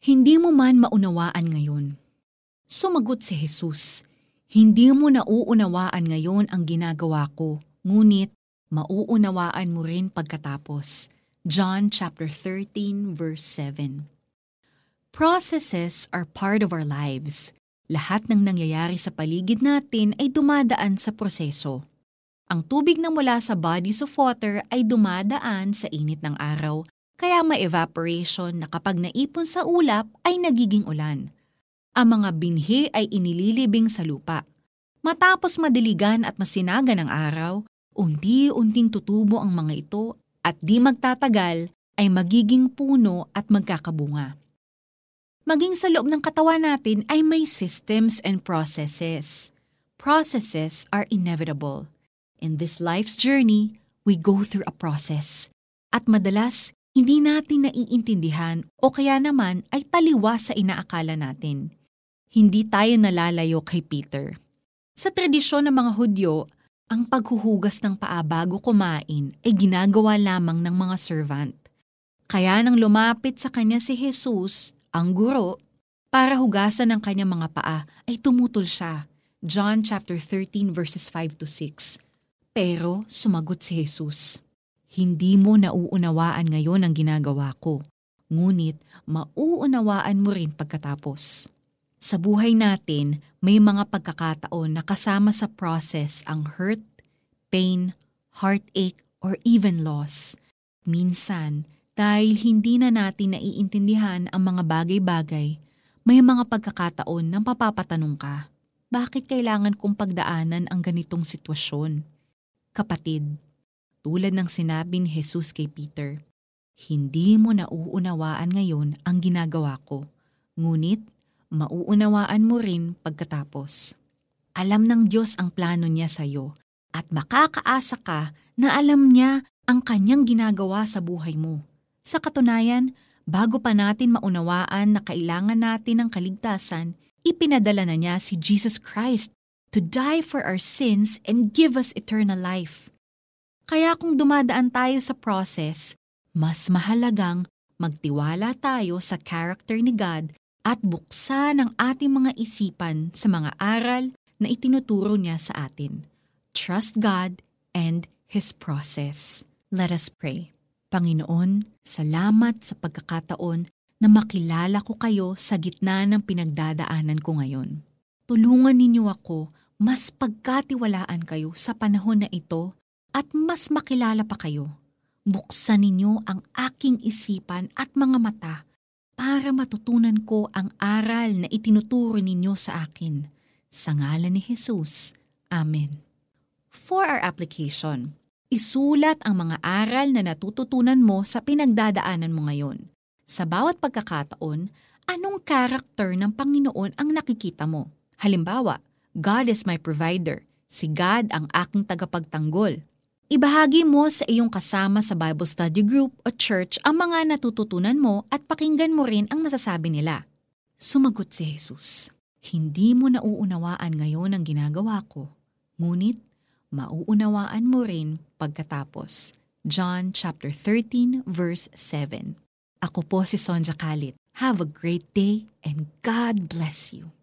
Hindi mo man maunawaan ngayon. Sumagot si Jesus, Hindi mo nauunawaan ngayon ang ginagawa ko, ngunit mauunawaan mo rin pagkatapos. John chapter 13 verse 7. Processes are part of our lives. Lahat ng nangyayari sa paligid natin ay dumadaan sa proseso. Ang tubig na mula sa bodies of water ay dumadaan sa init ng araw, kaya may evaporation na kapag naipon sa ulap ay nagiging ulan. Ang mga binhi ay inililibing sa lupa. Matapos madiligan at masinaga ng araw, unti-unting tutubo ang mga ito at di magtatagal ay magiging puno at magkakabunga. Maging sa loob ng katawan natin ay may systems and processes. Processes are inevitable In this life's journey, we go through a process. At madalas, hindi natin naiintindihan o kaya naman ay taliwas sa inaakala natin. Hindi tayo nalalayo kay Peter. Sa tradisyon ng mga Hudyo, ang paghuhugas ng paa bago kumain ay ginagawa lamang ng mga servant. Kaya nang lumapit sa kanya si Jesus, ang guro, para hugasan ng kanyang mga paa, ay tumutol siya. John chapter 13 verses 5 to 6. Pero sumagot si Jesus, Hindi mo nauunawaan ngayon ang ginagawa ko, ngunit mauunawaan mo rin pagkatapos. Sa buhay natin, may mga pagkakataon na kasama sa process ang hurt, pain, heartache, or even loss. Minsan, dahil hindi na natin naiintindihan ang mga bagay-bagay, may mga pagkakataon na papapatanong ka, bakit kailangan kong pagdaanan ang ganitong sitwasyon? Kapatid, tulad ng sinabi ni Jesus kay Peter, hindi mo nauunawaan ngayon ang ginagawa ko, ngunit mauunawaan mo rin pagkatapos. Alam ng Diyos ang plano niya sa iyo at makakaasa ka na alam niya ang kanyang ginagawa sa buhay mo. Sa katunayan, bago pa natin maunawaan na kailangan natin ng kaligtasan, ipinadala na niya si Jesus Christ to die for our sins and give us eternal life. Kaya kung dumadaan tayo sa process, mas mahalagang magtiwala tayo sa character ni God at buksan ang ating mga isipan sa mga aral na itinuturo niya sa atin. Trust God and His process. Let us pray. Panginoon, salamat sa pagkakataon na makilala ko kayo sa gitna ng pinagdadaanan ko ngayon. Tulungan ninyo ako mas pagkatiwalaan kayo sa panahon na ito at mas makilala pa kayo. Buksan ninyo ang aking isipan at mga mata para matutunan ko ang aral na itinuturo ninyo sa akin. Sa ngalan ni Jesus. Amen. For our application, isulat ang mga aral na natututunan mo sa pinagdadaanan mo ngayon. Sa bawat pagkakataon, anong karakter ng Panginoon ang nakikita mo? Halimbawa, God is my provider. Si God ang aking tagapagtanggol. Ibahagi mo sa iyong kasama sa Bible study group o church ang mga natututunan mo at pakinggan mo rin ang nasasabi nila. Sumagot si Jesus, Hindi mo nauunawaan ngayon ang ginagawa ko, ngunit mauunawaan mo rin pagkatapos. John chapter 13 verse 7. Ako po si Sonja Kalit. Have a great day and God bless you.